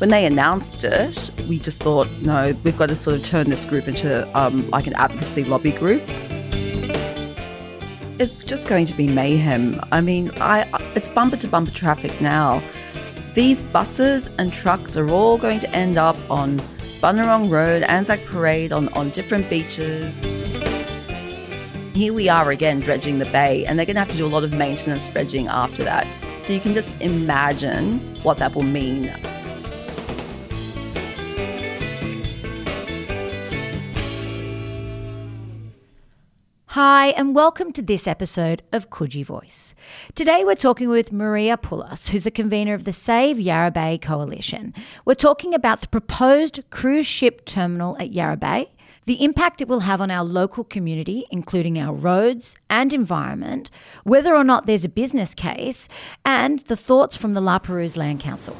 when they announced it, we just thought, no, we've got to sort of turn this group into um, like an advocacy lobby group. It's just going to be mayhem. I mean, I it's bumper to bumper traffic now. These buses and trucks are all going to end up on Bunnerong Road, Anzac Parade, on, on different beaches. Here we are again dredging the bay, and they're going to have to do a lot of maintenance dredging after that. So you can just imagine what that will mean Hi, and welcome to this episode of Coogee Voice. Today we're talking with Maria Poulos, who's the convener of the Save Yarra Bay Coalition. We're talking about the proposed cruise ship terminal at Yarra Bay, the impact it will have on our local community, including our roads and environment, whether or not there's a business case, and the thoughts from the La Perouse Land Council.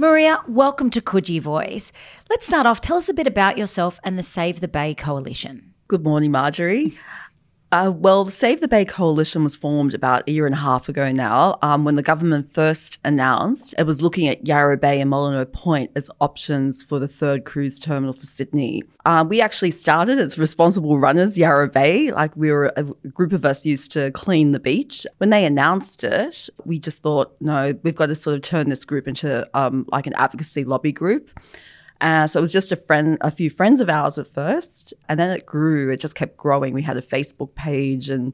Maria, welcome to Coogee Voice. Let's start off. Tell us a bit about yourself and the Save the Bay Coalition. Good morning, Marjorie. Uh, well, the Save the Bay Coalition was formed about a year and a half ago now um, when the government first announced it was looking at Yarra Bay and Molineux Point as options for the third cruise terminal for Sydney. Um, we actually started as responsible runners, Yarra Bay. Like we were a group of us used to clean the beach. When they announced it, we just thought, no, we've got to sort of turn this group into um, like an advocacy lobby group. Uh, so it was just a friend, a few friends of ours at first, and then it grew. It just kept growing. We had a Facebook page and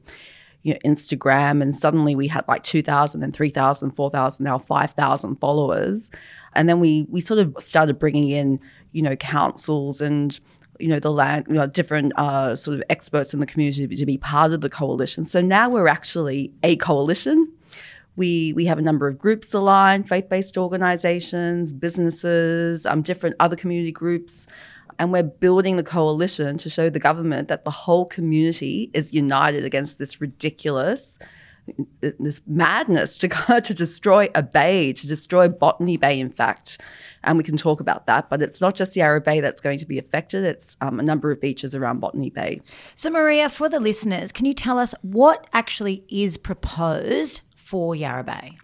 you know, Instagram, and suddenly we had like 2,000 and 3,000, 4,000, now 5,000 followers. And then we we sort of started bringing in, you know, councils and you know the land, you know, different uh, sort of experts in the community to be part of the coalition. So now we're actually a coalition we we have a number of groups aligned, faith-based organizations, businesses, um, different other community groups. And we're building the coalition to show the government that the whole community is united against this ridiculous, this madness to to destroy a bay, to destroy Botany Bay, in fact. And we can talk about that, but it's not just Yarra Bay that's going to be affected. It's um, a number of beaches around Botany Bay. So, Maria, for the listeners, can you tell us what actually is proposed for Yarra Bay?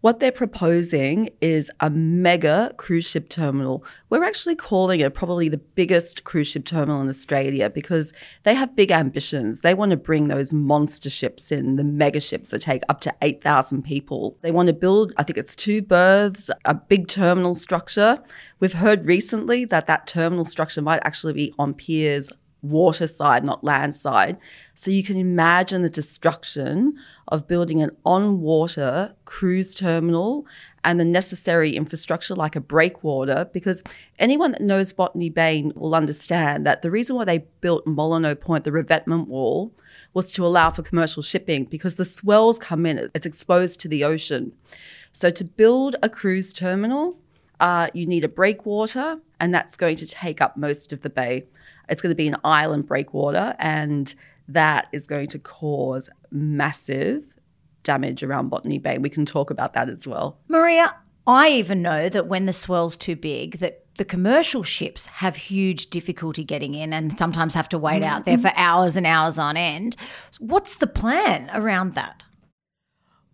What they're proposing is a mega cruise ship terminal. We're actually calling it probably the biggest cruise ship terminal in Australia because they have big ambitions. They want to bring those monster ships in, the mega ships that take up to 8,000 people. They want to build, I think it's two berths, a big terminal structure. We've heard recently that that terminal structure might actually be on piers water side, not land side. So you can imagine the destruction of building an on water cruise terminal and the necessary infrastructure like a breakwater. Because anyone that knows Botany Bay will understand that the reason why they built Molineux Point, the revetment wall, was to allow for commercial shipping because the swells come in, it's exposed to the ocean. So to build a cruise terminal, uh, you need a breakwater, and that's going to take up most of the bay. It's going to be an island breakwater, and that is going to cause massive damage around Botany Bay. We can talk about that as well. Maria, I even know that when the swell's too big, that the commercial ships have huge difficulty getting in and sometimes have to wait out there for hours and hours on end. What's the plan around that?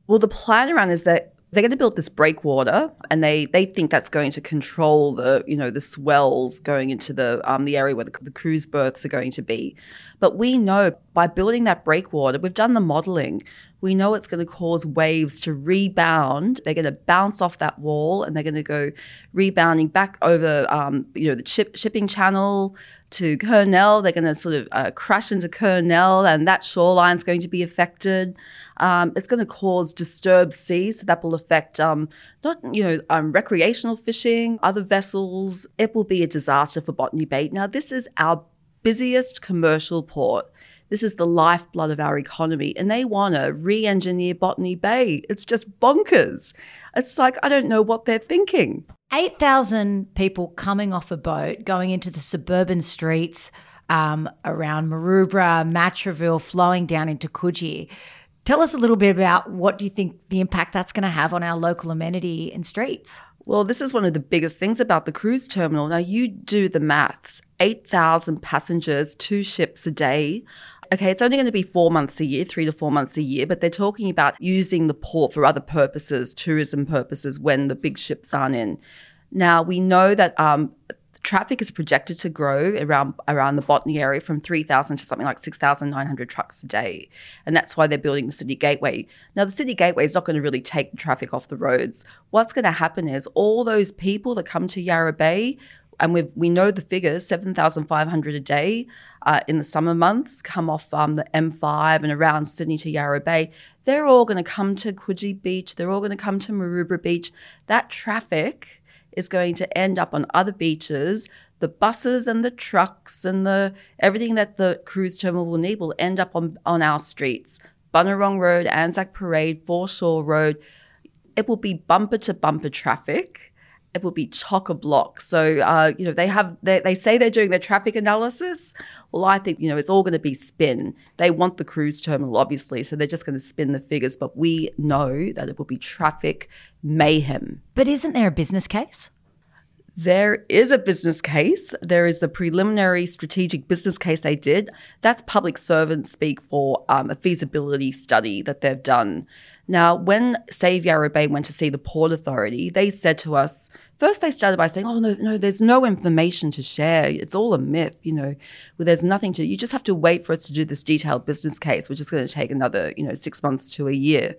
Well, the plan around is that they're going to build this breakwater and they they think that's going to control the you know the swells going into the um, the area where the, the cruise berths are going to be. But we know by building that breakwater we've done the modeling we know it's going to cause waves to rebound they're going to bounce off that wall and they're going to go rebounding back over um, you know the ship, shipping channel to Kurnell. They're going to sort of uh, crash into Kurnell, and that shoreline is going to be affected. Um, it's going to cause disturbed seas, so that will affect um, not you know um, recreational fishing, other vessels. It will be a disaster for Botany Bay. Now, this is our busiest commercial port. This is the lifeblood of our economy, and they want to re engineer Botany Bay. It's just bonkers. It's like, I don't know what they're thinking. 8,000 people coming off a boat, going into the suburban streets um, around Maroubra, Matraville, flowing down into Coogee. Tell us a little bit about what do you think the impact that's going to have on our local amenity and streets? Well, this is one of the biggest things about the cruise terminal. Now, you do the maths 8,000 passengers, two ships a day. Okay, it's only going to be four months a year, three to four months a year, but they're talking about using the port for other purposes, tourism purposes, when the big ships aren't in. Now, we know that um, traffic is projected to grow around around the Botany area from 3,000 to something like 6,900 trucks a day. And that's why they're building the city Gateway. Now, the city Gateway is not going to really take the traffic off the roads. What's going to happen is all those people that come to Yarra Bay and we we know the figures 7,500 a day uh, in the summer months come off um, the M5 and around Sydney to Yarra Bay. They're all going to come to Coogee Beach. They're all going to come to Maroubra Beach. That traffic is going to end up on other beaches. The buses and the trucks and the everything that the cruise terminal will need will end up on, on our streets. Bunnerong Road, Anzac Parade, Foreshore Road. It will be bumper to bumper traffic it will be chock a block. So, uh, you know, they have they, they say they're doing their traffic analysis. Well, I think you know it's all going to be spin. They want the cruise terminal, obviously, so they're just going to spin the figures. But we know that it will be traffic mayhem. But isn't there a business case? There is a business case. There is the preliminary strategic business case they did. That's public servants speak for um, a feasibility study that they've done. Now, when Save Yarra Bay went to see the Port Authority, they said to us, first they started by saying, oh, no, no, there's no information to share. It's all a myth, you know, well, there's nothing to, you just have to wait for us to do this detailed business case, which is going to take another, you know, six months to a year.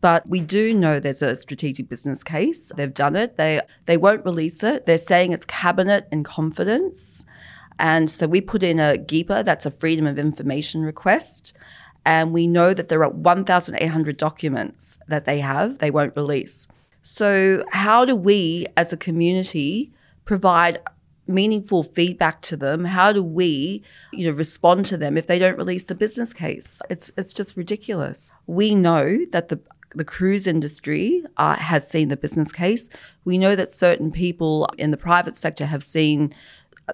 But we do know there's a strategic business case. They've done it. They they won't release it. They're saying it's cabinet in confidence. And so we put in a GIPA, that's a freedom of information request. And we know that there are 1,800 documents that they have, they won't release. So, how do we as a community provide meaningful feedback to them? How do we, you know, respond to them if they don't release the business case? It's it's just ridiculous. We know that the the cruise industry uh, has seen the business case. We know that certain people in the private sector have seen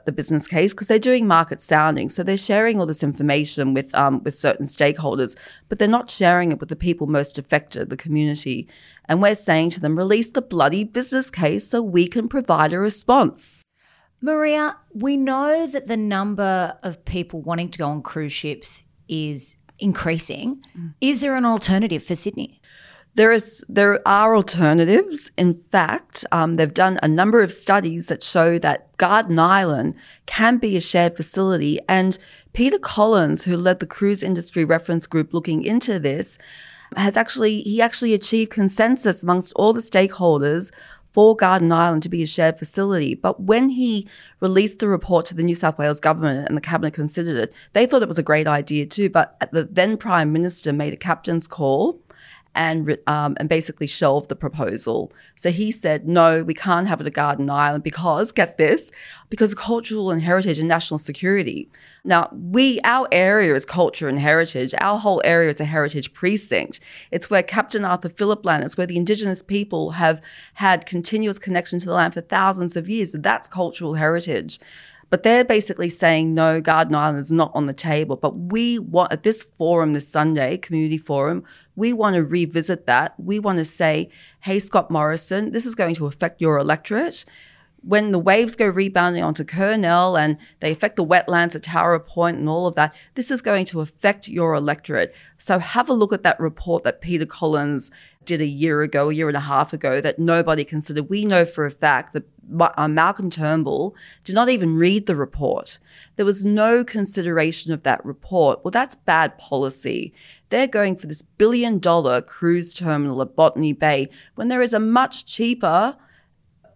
the business case because they're doing market sounding. So they're sharing all this information with um, with certain stakeholders, but they're not sharing it with the people most affected, the community. And we're saying to them, release the bloody business case so we can provide a response. Maria, we know that the number of people wanting to go on cruise ships is increasing. Mm. Is there an alternative for Sydney? There is there are alternatives. In fact, um, they've done a number of studies that show that Garden Island can be a shared facility. And Peter Collins, who led the cruise industry reference group looking into this, has actually he actually achieved consensus amongst all the stakeholders for Garden Island to be a shared facility. But when he released the report to the New South Wales government and the cabinet considered it, they thought it was a great idea too. But the then Prime Minister made a captain's call and um, and basically shelved the proposal. So he said, no, we can't have it at Garden Island because get this, because of cultural and heritage and national security. Now we our area is culture and heritage. Our whole area is a heritage precinct. It's where Captain Arthur Phillip land. It's where the Indigenous people have had continuous connection to the land for thousands of years. That's cultural heritage. But they're basically saying, no, Garden Island is not on the table. But we want, at this forum this Sunday, community forum, we want to revisit that. We want to say, hey, Scott Morrison, this is going to affect your electorate when the waves go rebounding onto Kurnell and they affect the wetlands at Towra Point and all of that, this is going to affect your electorate. So have a look at that report that Peter Collins did a year ago, a year and a half ago, that nobody considered. We know for a fact that uh, Malcolm Turnbull did not even read the report. There was no consideration of that report. Well, that's bad policy. They're going for this billion dollar cruise terminal at Botany Bay when there is a much cheaper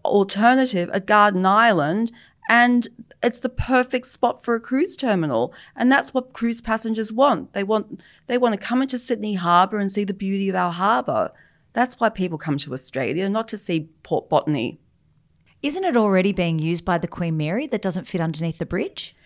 alternative at Garden Island and it's the perfect spot for a cruise terminal. And that's what cruise passengers want. They want they want to come into sydney harbour and see the beauty of our harbour. That's why people come to australia not to see port botany. Isn't it already being used by the queen mary that doesn't fit underneath the bridge?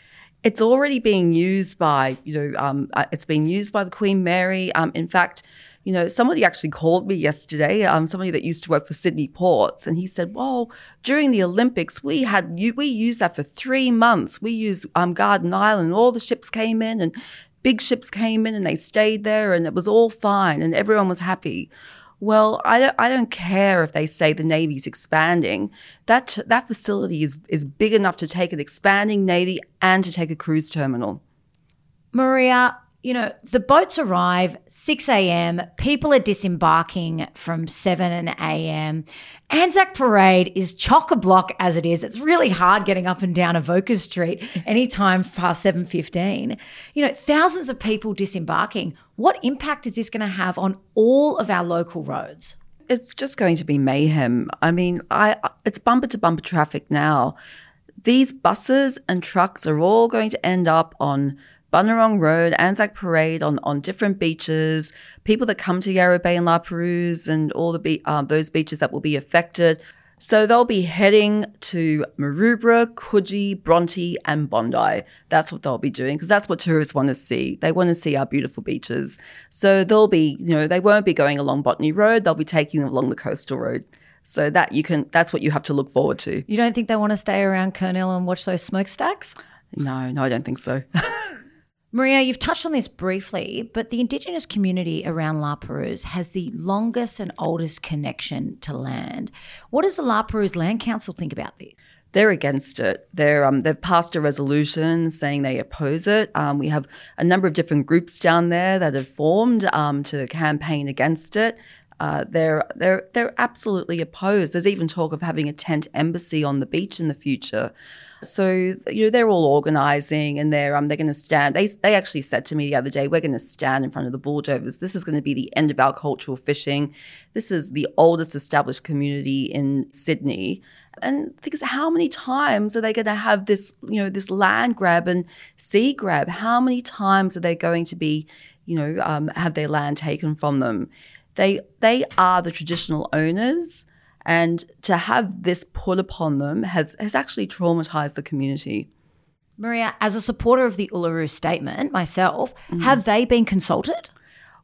It's already being used by you know um, uh, it's being used by the queen mary. Um, in fact you know, somebody actually called me yesterday, um, somebody that used to work for Sydney Ports, and he said, "Well, during the Olympics, we had we used that for three months. We used um, Garden Island. All the ships came in, and big ships came in, and they stayed there, and it was all fine, and everyone was happy." Well, I don't, I don't care if they say the Navy's expanding. That that facility is is big enough to take an expanding Navy and to take a cruise terminal. Maria, you know, the boats arrive 6 a.m., people are disembarking from 7 a.m. Anzac Parade is chock a block as it is. It's really hard getting up and down Avoca Street anytime past 7.15. You know, thousands of people disembarking. What impact is this going to have on all of our local roads? It's just going to be mayhem. I mean, I it's bumper to bumper traffic now. These buses and trucks are all going to end up on Bunnerong Road, Anzac Parade on, on different beaches, people that come to Yarra Bay and La Perouse and all the be- uh, those beaches that will be affected. So they'll be heading to Maroubra, Coogee, Bronte, and Bondi. That's what they'll be doing because that's what tourists want to see. They want to see our beautiful beaches. So they'll be, you know, they won't be going along Botany Road. They'll be taking them along the coastal road. So that you can, that's what you have to look forward to. You don't think they want to stay around Kurnell and watch those smokestacks? No, no, I don't think so. Maria, you've touched on this briefly, but the Indigenous community around La Perouse has the longest and oldest connection to land. What does the La Perouse Land Council think about this? They're against it. They're um, they've passed a resolution saying they oppose it. Um, we have a number of different groups down there that have formed um, to campaign against it. Uh, they're they're they're absolutely opposed. There's even talk of having a tent embassy on the beach in the future. So you know they're all organising and they're um they're going to stand. They they actually said to me the other day, we're going to stand in front of the bulldozers. This is going to be the end of our cultural fishing. This is the oldest established community in Sydney. And think how many times are they going to have this you know this land grab and sea grab? How many times are they going to be you know um, have their land taken from them? They they are the traditional owners and to have this put upon them has, has actually traumatized the community. Maria, as a supporter of the Uluru Statement myself, mm. have they been consulted?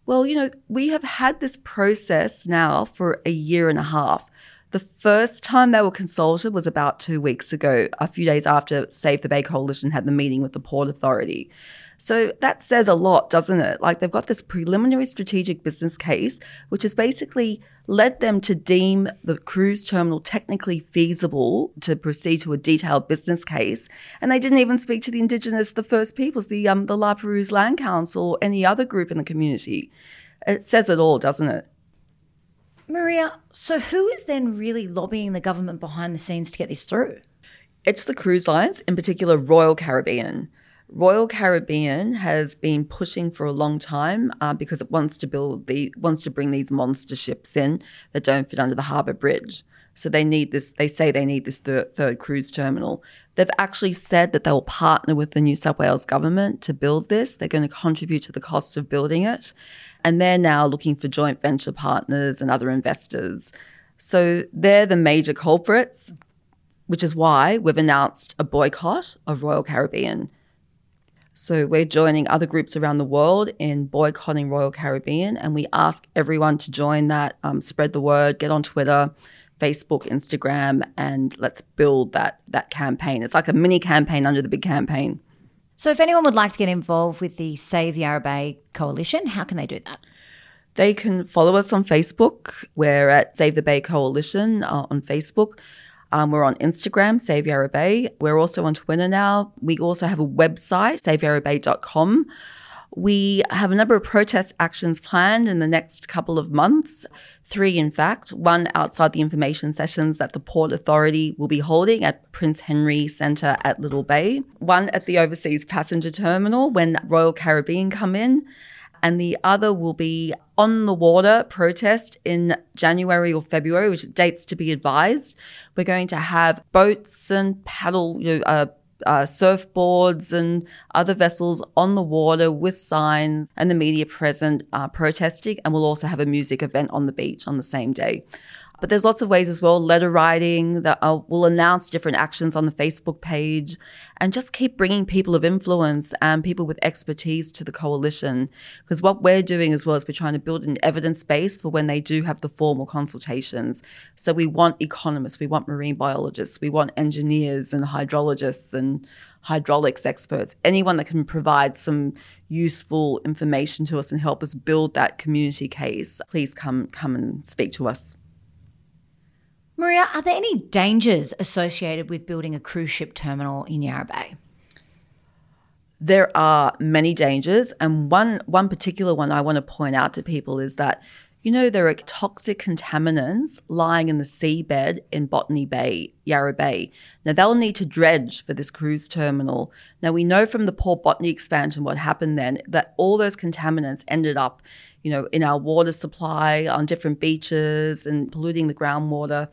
Well, you know, we have had this process now for a year and a half. The first time they were consulted was about two weeks ago, a few days after Save the Bay Coalition had the meeting with the Port Authority. So that says a lot, doesn't it? Like they've got this preliminary strategic business case, which has basically led them to deem the cruise terminal technically feasible to proceed to a detailed business case. And they didn't even speak to the Indigenous, the First Peoples, the, um, the La Perouse Land Council, or any other group in the community. It says it all, doesn't it? Maria, so who is then really lobbying the government behind the scenes to get this through? It's the cruise lines, in particular Royal Caribbean. Royal Caribbean has been pushing for a long time uh, because it wants to build the wants to bring these monster ships in that don't fit under the harbour bridge. So they need this. They say they need this third, third cruise terminal. They've actually said that they will partner with the New South Wales government to build this. They're going to contribute to the cost of building it, and they're now looking for joint venture partners and other investors. So they're the major culprits, which is why we've announced a boycott of Royal Caribbean. So we're joining other groups around the world in boycotting Royal Caribbean, and we ask everyone to join that, um, spread the word, get on Twitter, Facebook, Instagram, and let's build that that campaign. It's like a mini campaign under the big campaign. So, if anyone would like to get involved with the Save Yarra Bay Coalition, how can they do that? They can follow us on Facebook. We're at Save the Bay Coalition uh, on Facebook. Um, we're on Instagram, Save Yarra Bay. We're also on Twitter now. We also have a website, saveyarrabay.com. We have a number of protest actions planned in the next couple of months. Three, in fact, one outside the information sessions that the Port Authority will be holding at Prince Henry Centre at Little Bay, one at the Overseas Passenger Terminal when Royal Caribbean come in, and the other will be on the water protest in January or February, which dates to be advised. We're going to have boats and paddle, you know, uh, uh, surfboards and other vessels on the water with signs and the media present uh, protesting. And we'll also have a music event on the beach on the same day. But there's lots of ways as well, letter writing that uh, will announce different actions on the Facebook page and just keep bringing people of influence and people with expertise to the coalition. Because what we're doing as well is we're trying to build an evidence base for when they do have the formal consultations. So we want economists, we want marine biologists, we want engineers and hydrologists and hydraulics experts, anyone that can provide some useful information to us and help us build that community case, please come come and speak to us. Maria, are there any dangers associated with building a cruise ship terminal in Yarra Bay? there are many dangers, and one one particular one I want to point out to people is that you know there are toxic contaminants lying in the seabed in Botany Bay, Yarra Bay. Now they'll need to dredge for this cruise terminal. Now we know from the Port Botany expansion what happened then that all those contaminants ended up you know, in our water supply on different beaches and polluting the groundwater.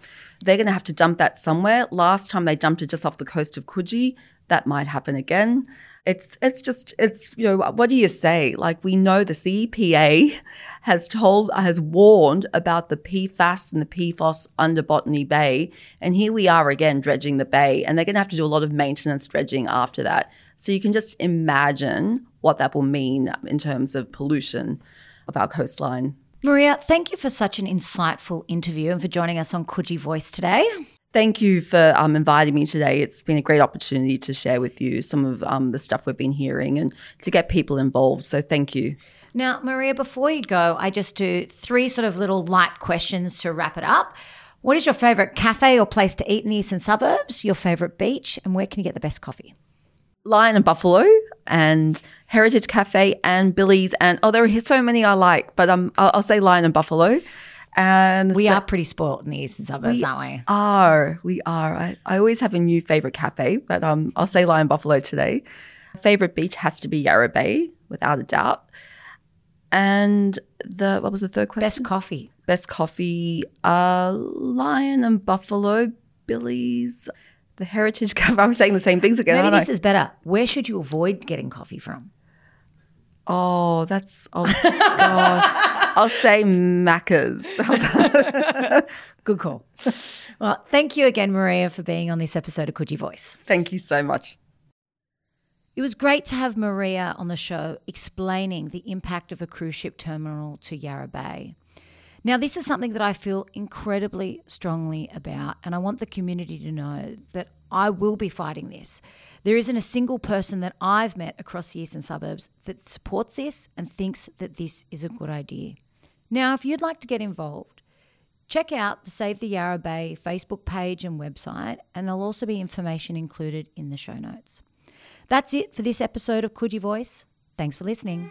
They're going to have to dump that somewhere. Last time they dumped it just off the coast of Coogee. That might happen again. It's it's just it's you know what do you say? Like we know this. The EPA has told has warned about the PFAS and the PFOS under Botany Bay, and here we are again dredging the bay, and they're going to have to do a lot of maintenance dredging after that. So you can just imagine what that will mean in terms of pollution of our coastline. Maria, thank you for such an insightful interview and for joining us on Coogee Voice today. Thank you for um, inviting me today. It's been a great opportunity to share with you some of um, the stuff we've been hearing and to get people involved. So thank you. Now, Maria, before you go, I just do three sort of little light questions to wrap it up. What is your favourite cafe or place to eat in the eastern suburbs? Your favourite beach? And where can you get the best coffee? Lion and Buffalo and Heritage Cafe and Billy's and oh, there are so many I like, but um, I'll, I'll say Lion and Buffalo. And we so, are pretty spoiled in the eastern suburbs, we aren't we? Are we are? I, I always have a new favorite cafe, but um, I'll say Lion Buffalo today. Favorite beach has to be Yarra Bay, without a doubt. And the what was the third question? Best coffee. Best coffee. Uh, Lion and Buffalo, Billy's the Heritage Cafe. I'm saying the same things again. Maybe this I? is better. Where should you avoid getting coffee from? Oh, that's oh gosh. I'll say Macca's. Good call. Well, thank you again, Maria, for being on this episode of Coogee Voice. Thank you so much. It was great to have Maria on the show explaining the impact of a cruise ship terminal to Yarra Bay. Now, this is something that I feel incredibly strongly about, and I want the community to know that I will be fighting this. There isn't a single person that I've met across the eastern suburbs that supports this and thinks that this is a good idea. Now, if you'd like to get involved, check out the Save the Yarra Bay Facebook page and website, and there'll also be information included in the show notes. That's it for this episode of Coogee Voice. Thanks for listening.